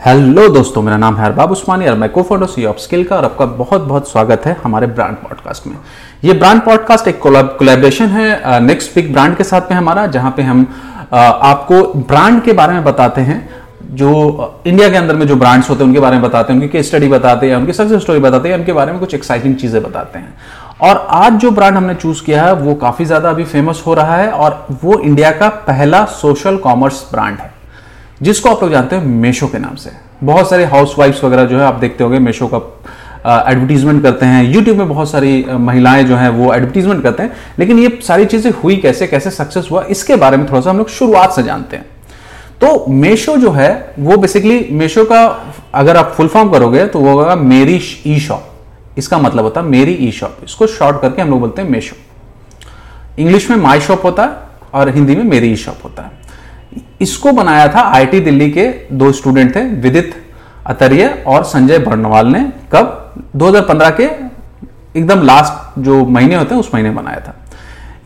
Hello दोस्तों, मेरा नाम है अरबाब उस्मानी और मैं को फाउंडर सी ऑफ़ स्किल का और आपका बहुत बहुत स्वागत है हमारे ब्रांड पॉडकास्ट में। ये ब्रांड पॉडकास्ट एक कोलैबोरेशन है नेक्स्ट पिक ब्रांड के साथ में हमारा, जहाँ पे हम आपको ब्रांड के बारे में बताते हैं, जो इंडिया के अंदर में जो ब्रांड्स होते हैं, उनके बारे में बताते हैं, उनकी केस स्टडी बताते हैं, उनकी सक्सेस स्टोरी बताते हैं, उनके बारे में कुछ एक्साइटिंग चीज़ें बताते हैं। और आज जो ब्रांड हमने चूज़ किया है, वो काफ़ी ज़्यादा अभी फ़ेमस हो रहा है और वो इंडिया का पहला सोशल कॉमर्स ब्रांड है। जिसको आप लोग जानते हैं मेशो के नाम से। बहुत सारे हाउस वगैरह जो है, आप देखते होंगे मेशो का एडवर्टीजमेंट करते हैं। यूट्यूब में बहुत सारी महिलाएँ जो हैं, वो एडवर्टीजमेंट करते हैं। लेकिन ये सारी चीज़ें हुई कैसे कैसे सक्सेस हुआ, इसके बारे में थोड़ा सा हम लोग शुरुआत से जानते हैं। तो मेशो जो है, वो बेसिकली मेशो का, अगर आप फुल फॉर्म करोगे तो वो होगा मेरी ई शॉप इसका मतलब होता है मेरी ई शॉप इसको शॉर्ट करके हम लोग बोलते हैं मेशो इंग्लिश में माई शॉप होता है और हिंदी में मेरी ई शॉप होता है। इसको बनाया था आईटी दिल्ली के दो स्टूडेंट थे, विदित अतरिय और संजय बर्नवाल ने। कब? 2015 के एकदम लास्ट जो महीने होते हैं, उस महीने बनाया था।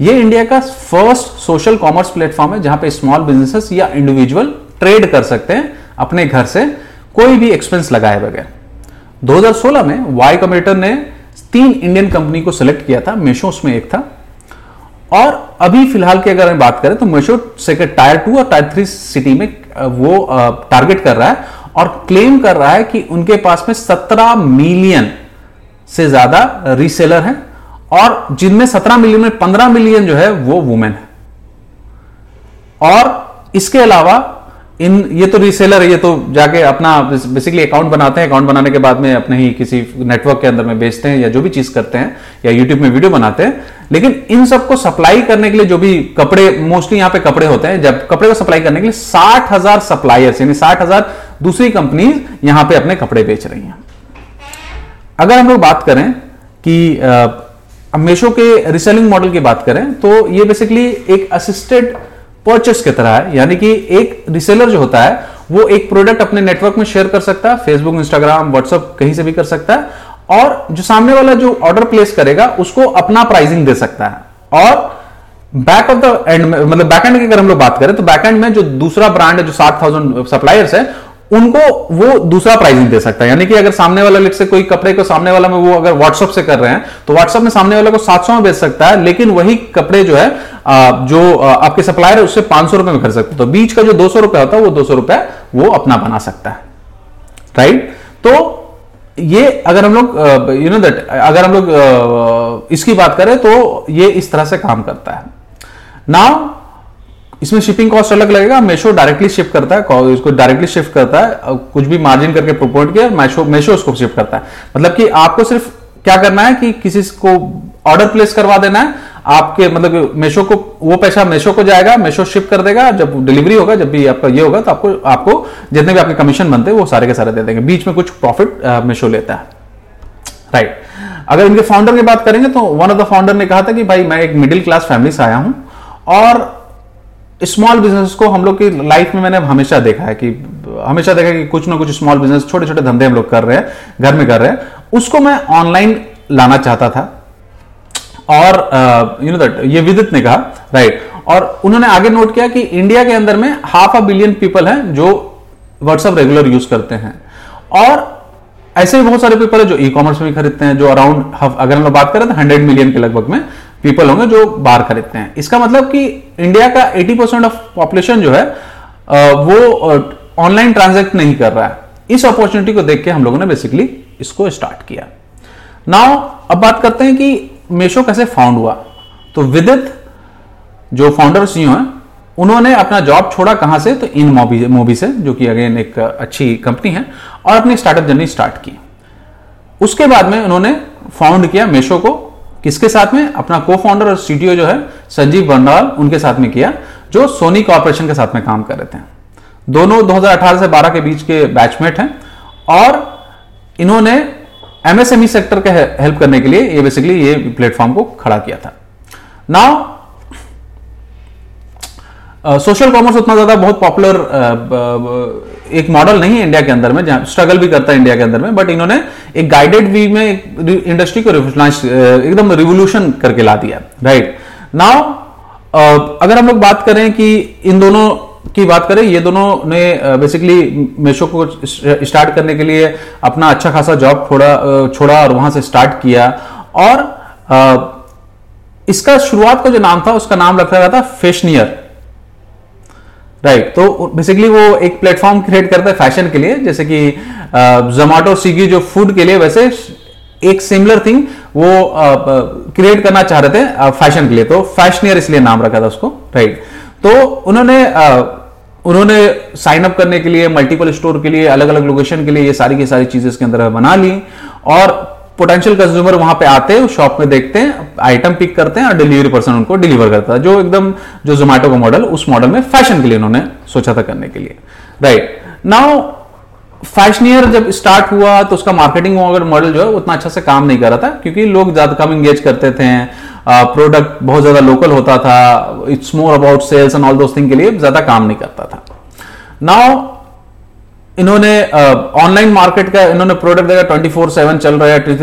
ये इंडिया का फ़र्स्ट सोशल कॉमर्स प्लेटफॉर्म है, जहाँ पे स्मॉल बिजनेसेस या इंडिविजुअल ट्रेड कर सकते हैं अपने घर से, कोई भी एक्सपेंस लगाए बगैर। 2016 में वाई कम्प्यूटर ने तीन इंडियन कंपनी को सिलेक्ट किया था मेशो उसमें एक था। और अभी फ़िलहाल की अगर हम बात करें तो मेशो सेकेंड टायर टू और टायर थ्री सिटी में वो टारगेट कर रहा है और क्लेम कर रहा है कि उनके पास में 17 मिलियन से ज़्यादा रीसेलर हैं और जिनमें 17 मिलियन में 15 मिलियन जो है वो वुमेन है। और इसके अलावा इन, ये तो रीसेलर है, ये तो जाके अपना बेसिकली अकाउंट बनाते हैं अकाउंट बनाने के बाद में अपने ही किसी नेटवर्क के अंदर में बेचते हैं या जो भी चीज़ करते हैं, या यूट्यूब में वीडियो बनाते हैं। लेकिन इन सबको सप्लाई करने के लिए जो भी कपड़े मोस्टली यहाँ पे कपड़े होते हैं, जब कपड़े को सप्लाई करने के लिए साठ हज़ार सप्लायर्स यानी साठ हज़ार दूसरी कंपनीज़ यहाँ पे अपने कपड़े बेच रही हैं। अगर हम लोग बात करें कि मेशो के रिसेलिंग मॉडल की बात करें तो ये बेसिकली एक असिस्टेड परचेस की तरह है, यानी कि एक रिसेलर जो होता है, वो एक प्रोडक्ट अपने नेटवर्क में शेयर कर सकता है फेसबुक इंस्टाग्राम व्हाट्सअप कहीं से भी कर सकता है, और जो सामने वाला जो ऑर्डर प्लेस करेगा, उसको अपना प्राइसिंग दे सकता है। और बैक ऑफ़ द एंड में मतलब बैक एंड की अगर हम लोग बात करें तो बैक एंड में जो दूसरा ब्रांड है, जो सात थाउज़ेंड सप्लायर्स है, उनको वो दूसरा प्राइसिंग दे सकता है। यानी कि अगर सामने वाला लिख से कोई कपड़े को सामने वाला में वो अगर व्हाट्सअप से कर रहे हैं तो व्हाट्सअप में सामने वाला को 700 में बेच सकता है, लेकिन वही कपड़े जो है जो आपके सप्लायर है, उससे पाँच सौ रुपए में खरीद सकते तो बीच का जो दो सौ रुपया होता है, वो दो सौ रुपया वो अपना बना सकता है। राइट तो ये अगर हम लोग यू नो दैट अगर हम लोग इसकी बात करें तो ये इस तरह से काम करता है। नाउ इसमें शिपिंग कॉस्ट अलग लगेगा। मेशो डायरेक्टली शिफ्ट करता है इसको डायरेक्टली शिफ्ट करता है कुछ भी मार्जिन करके प्रोपोर्ट किया मेशो मेशो उसको शिफ्ट करता है। मतलब कि आपको सिर्फ़ क्या करना है कि किसी को ऑर्डर प्लेस करवा देना है आपके मतलब मेशो को, वो पैसा मेशो को जाएगा, मेशो शिप कर देगा, जब डिलीवरी होगा, जब भी आपका ये होगा तो आपको आपको जितने भी आपके कमीशन बनते हैं, वो सारे के सारे दे देंगे। बीच में कुछ प्रॉफिट मेशो लेता है। राइट अगर इनके फाउंडर की बात करेंगे तो वन ऑफ़ द फाउंडर ने कहा था कि, भाई, मैं एक मिडिल क्लास फैमिली से आया हूँ और स्मॉल बिज़नेस को हम लोग की लाइफ में मैंने हमेशा देखा है कि, हमेशा देखा है कि कुछ ना कुछ स्मॉल बिज़नेस छोटे छोटे धंधे हम लोग कर रहे हैं, घर में कर रहे हैं। उसको मैं ऑनलाइन लाना चाहता था। और यू नो दैट ये विदित ने कहा राइट और उन्होंने आगे नोट किया कि इंडिया के अंदर में हाफ़ अ बिलियन पीपल हैं जो व्हाट्सएप रेगुलर यूज़ करते हैं. और ऐसे भी बहुत सारे पीपल है जो ई कॉमर्स में खरीदते हैं, जो अराउंड अगर हम लोग बात करें तो हंड्रेड मिलियन के लगभग में पीपल होंगे जो बाहर खरीदते हैं. इसका मतलब कि इंडिया का 80 परसेंट ऑफ़ पॉपुलेशन जो है वो ऑनलाइन ट्रांजेक्ट नहीं कर रहा है. इस अपॉर्चुनिटी को देख के हम लोगों ने बेसिकली इसको स्टार्ट किया. नाउ अब बात करते हैं कि मेशो कैसे फाउंड हुआ? तो विदित जो फाउंडर सीईओ हैं, उन्होंने अपना जॉब छोड़ा कहाँ से? तो इन मोबी मोबी से, जो कि अगेन एक अच्छी कंपनी है, और अपनी स्टार्टअप जर्नी स्टार्ट की। उसके बाद में उन्होंने फाउंड किया मेशो को। किसके साथ में? अपना को फाउंडर और सीटीओ जो है, संजीव बंडाल, उनके साथ में किया, जो सोनी कॉर्पोरेशन के साथ में काम कर रहे थे। दोनों 2018 से 12 के बीच के बैचमेट हैं, और इन्होंने एमएसएमई सेक्टर के हेल्प करने के लिए ये बेसिकली ये प्लेटफॉर्म को खड़ा किया था नाउ सोशल कॉमर्स उतना ज़्यादा बहुत पॉपुलर एक मॉडल नहीं है इंडिया के अंदर में जहाँ स्ट्रगल भी करता है इंडिया के अंदर में बट इन्होंने एक गाइडेड वी में इंडस्ट्री को एकदम रिवोल्यूशन करके ला दिया राइट right? नाउ uh, अगर हम लोग बात करें कि इन दोनों की बात करें ये दोनों ने बेसिकली मेशो को स्टार्ट करने के लिए अपना अच्छा खासा जॉब छोड़ा छोड़ा और वहाँ से स्टार्ट किया। और इसका शुरुआत का जो नाम था उसका नाम रखा गया था फेशनियर राइट right, तो बेसिकली वो एक प्लेटफॉर्म क्रिएट करता है फ़ैशन के लिए जैसे कि जोमेटो स्विगी जो फ़ूड के लिए वैसे एक सिमिलर थिंग वो क्रिएट करना चाह रहे थे फ़ैशन के लिए। तो फैशनियर इसलिए नाम रखा था उसको। राइट तो उन्होंने उन्होंने साइन अप करने के लिए मल्टीपल स्टोर के लिए अलग अलग लोकेशन के लिए ये सारी की सारी चीज़ें इसके अंदर बना ली। और पोटेंशियल कंज्यूमर वहाँ पे आते हैं शॉप में देखते हैं आइटम पिक करते हैं और डिलीवरी पर्सन उनको डिलीवर करता है, जो एकदम, जो जोमेटो का मॉडल उस मॉडल में फ़ैशन के लिए उन्होंने सोचा था करने के लिए। राइट नाउ फैशनियर जब स्टार्ट हुआ तो उसका मार्केटिंग मॉडल जो है, उतना अच्छा से काम नहीं कर रहा था, क्योंकि लोग ज़्यादा कम इंगेज करते थे प्रोडक्ट बहुत ज़्यादा लोकल होता था it's more about sales and all those thing के लिए ज़्यादा काम नहीं करता था। नाउ इन्होंने ऑनलाइन मार्केट का इन्होंने प्रोडक्ट देखा ट्वेंटी फोर सेवन चल रहा है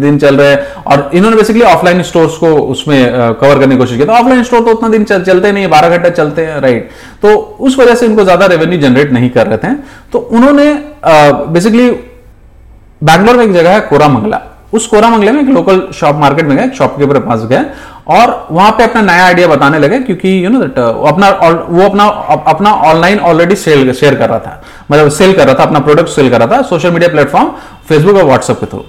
दिन चल रहे हैं और इन्होंने बेसिकली ऑफलाइन स्टोर्स को उसमें कवर करने की कोशिश की। तो ऑफलाइन स्टोर तो उतना दिन चल, चलते नहीं है बारह घंटे चलते हैं राइट तो उस वजह से इनको ज़्यादा रेवेन्यू जनरेट नहीं कर रहे थे। तो उन्होंने बेसिकली बैंगलोर में एक जगह है कोरामंगला। उस कोरामंगले में एक लोकल शॉप मार्केट में गए शॉपकीपर के पास गए और वहाँ पे अपना नया आइडिया बताने लगे क्योंकि यू नो दैट अपना वो अपना अपना ऑनलाइन ऑलरेडी सेल शेयर कर रहा था। मतलब सेल कर रहा था अपना प्रोडक्ट सेल कर रहा था सोशल मीडिया प्लेटफॉर्म फेसबुक और व्हाट्सएप के थ्रू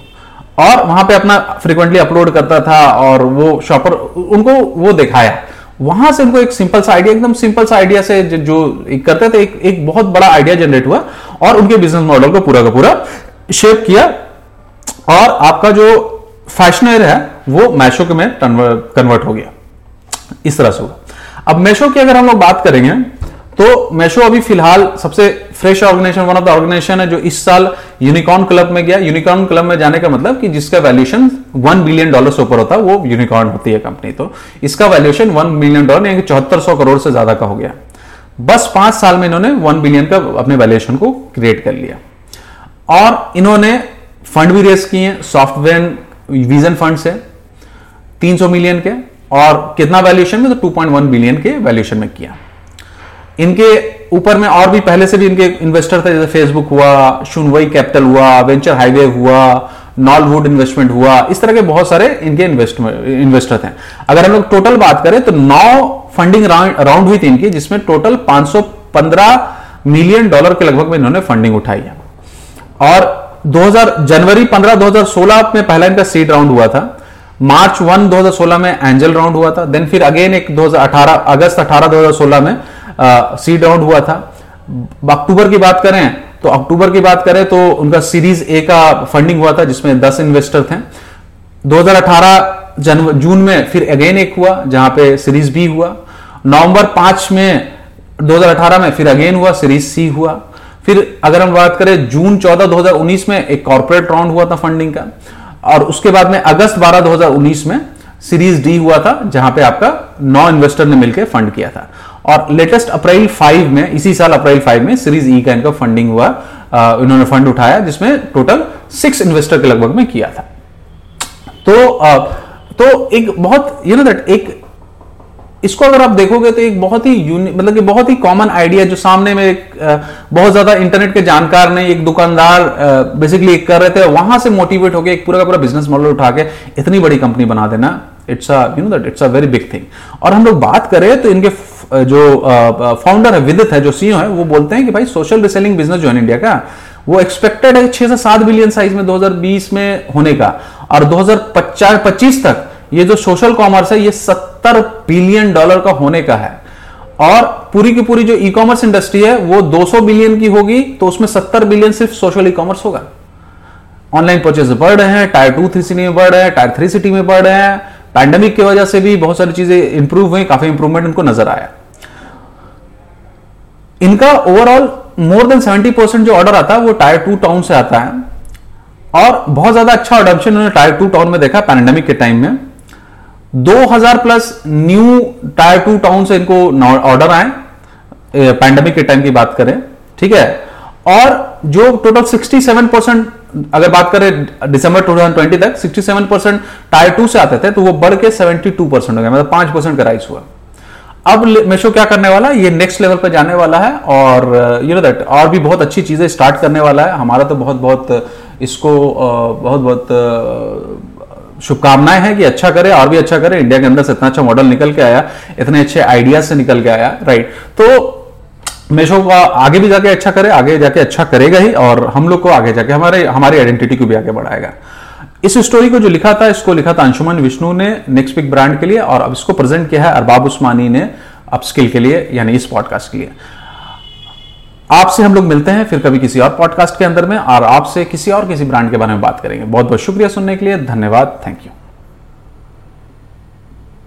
और वहाँ पे अपना फ्रिक्वेंटली अपलोड करता था और वो शॉपर उनको वो दिखाया। वहाँ से उनको एक सिंपल सा आइडिया एकदम सिंपल सा आइडिया से जो करते थे एक, एक बहुत बड़ा आइडिया जनरेट हुआ और उनके बिज़नेस मॉडल को पूरा का पूरा शेप किया। और आपका जो फैशनर है वो मैशो में कन्वर्ट हो गया। इस तरह से होगा। अब मैशो की अगर हम लोग बात करेंगे तो मैशो अभी फ़िलहाल सबसे fresh organisation one of the organisation है जो इस साल यूनिकॉर्न क्लब में गया। यूनिकॉर्न क्लब में जाने का मतलब कि जिसका वैल्यूएशन वन बिलियन डॉलर से ऊपर होता है, वो यूनिकॉर्न होती है कंपनी तो इसका वैल्यूएशन वन बिलियन डॉलर यानी चौहत्तर सौ करोड़ से ज़्यादा का हो गया। बस पाँच साल में इन्होंने वन बिलियन का अपने वैल्यूएशन को क्रिएट कर लिया। और इन्होंने फंड भी रेस किए सॉफ्टवेयर विजन फंड से 300 मिलियन के और कितना वैल्यूएशन में? तो 2.1 बिलियन के वैल्यूएशन में किया। इनके ऊपर में और भी, पहले से भी इनके इन्वेस्टर थे, जैसे फेसबुक हुआ शुनवई कैपिटल हुआ वेंचर हाईवे हुआ नॉलवुड इन्वेस्टमेंट हुआ, इस तरह के बहुत सारे इनके इन्वेस्टर थे। अगर हम लोग टोटल बात करें तो नौ फंडिंग राउंड हुई थी इनकी, जिसमें टोटल 515 मिलियन डॉलर के लगभग में इन्होंने फंडिंग उठाई है। और 2000 जनवरी 15 2016 में पहला इनका सीड राउंड हुआ था। मार्च 1 2016 में एंजल राउंड हुआ था देन फिर अगेन एक 2018 अगस्त 18 2016 में सीड राउंड हुआ था। अक्टूबर की बात करें तो अक्टूबर की बात करें तो उनका सीरीज़ ए का फंडिंग हुआ था, जिसमें 10 इन्वेस्टर थे। 2018 जनवरी जून में फिर अगेन एक हुआ, जहाँ पे सीरीज़ बी हुआ। नवंबर पाँच में 2018 में फिर अगेन हुआ सीरीज़ सी हुआ। फिर अगर हम बात करें, जून 14 2019 में एक कॉर्पोरेट राउंड हुआ था फंडिंग का। और उसके बाद में अगस्त 12 2019 में सीरीज़ डी हुआ था जहाँ पे आपका नौ इन्वेस्टर ने मिलकर फंड किया था। और लेटेस्ट अप्रैल 5 में इसी साल अप्रैल 5 में सीरीज़ ई का इनका फंडिंग हुआ इन्होंने फंड उठाया जिसमें टोटल सिक्स इन्वेस्टर के लगभग में किया था। तो आ, तो एक बहुत यू नो दैट एक इसको अगर आप देखोगे तो एक बहुत ही मतलब कि बहुत ही कॉमन आइडिया जो सामने में एक बहुत ज़्यादा इंटरनेट के जानकार ने एक दुकानदार बेसिकली एक कर रहे थे, वहाँ से मोटिवेट होकर एक पूरा का पूरा बिज़नेस मॉडल उठा के इतनी बड़ी कंपनी बना देना। It's you know that it's a very big thing और हम लोग बात करें तो इनके जो फाउंडर है विदित है, जो सीईओ है, वो बोलते हैं कि भाई सोशल रिसेलिंग बिज़नेस जो है इंडिया का, वो एक्सपेक्टेड है छह से सात बिलियन साइज़ में 2020 में होने का और 2025 तक ये जो सोशल कॉमर्स है, ये 70 बिलियन डॉलर का होने का है। और पूरी की पूरी जो ई कॉमर्स इंडस्ट्री है, वो 200 बिलियन की होगी तो उसमें 70 बिलियन सिर्फ़ सोशल ई कॉमर्स होगा। ऑनलाइन परचेज बढ़ रहे हैं टायर टू थ्री सिटी में बढ़ रहे हैं टायर थ्री सिटी में बढ़ रहे हैं। पैंडेमिक की वजह से भी बहुत सारी चीज़ें इंप्रूव हुई, काफ़ी इंप्रूवमेंट इनको नज़र आया। इनका ओवरऑल मोर देन 70 परसेंट जो ऑर्डर आता है, वो टायर टू टाउन से आता है। और बहुत ज़्यादा अच्छा अडोप्शन उन्होंने टायर टू टाउन में देखा पैंडेमिक के टाइम में। 2000 plus new tier two town से इनको ऑर्डर आए। पैंडेमिक के टाइम की बात करें, ठीक है? और जो टोटल 67 परसेंट अगर बात करें दिसंबर 2020 तक 67 परसेंट टायर टू से आते थे तो वो बढ़ के 72 परसेंट हो गया मतलब पाँच परसेंट का राइस हुआ। अब मेशो क्या करने वाला है? ये नेक्स्ट लेवल पर जाने वाला है और यू नो दैट और भी बहुत अच्छी चीज़ें स्टार्ट करने वाला है। हमारा तो बहुत बहुत इसको बहुत बहुत शुभकामनाएँ हैं कि अच्छा करे और भी अच्छा करे। इंडिया के अंदर से इतना अच्छा मॉडल निकल के आया, इतने अच्छे आइडिया से निकल के आया राइट तो मेशो का आगे भी जाके अच्छा करे, आगे जाके अच्छा करेगा ही और हम लोग को आगे जाके, हमारे, हमारी आइडेंटिटी को भी आगे बढ़ाएगा। इस स्टोरी को जो लिखा था, इसको लिखा था अंशुमन विष्णु ने नेक्स्ट पिक ब्रांड के लिए और अब इसको प्रेजेंट किया है अरबाब उस्मानी ने अपस्किल के लिए, यानी इस पॉडकास्ट के लिए। आपसे हम लोग मिलते हैं फिर कभी किसी और पॉडकास्ट के अंदर में और आपसे किसी और किसी ब्रांड के बारे में बात करेंगे। बहुत बहुत शुक्रिया सुनने के लिए। धन्यवाद। Thank you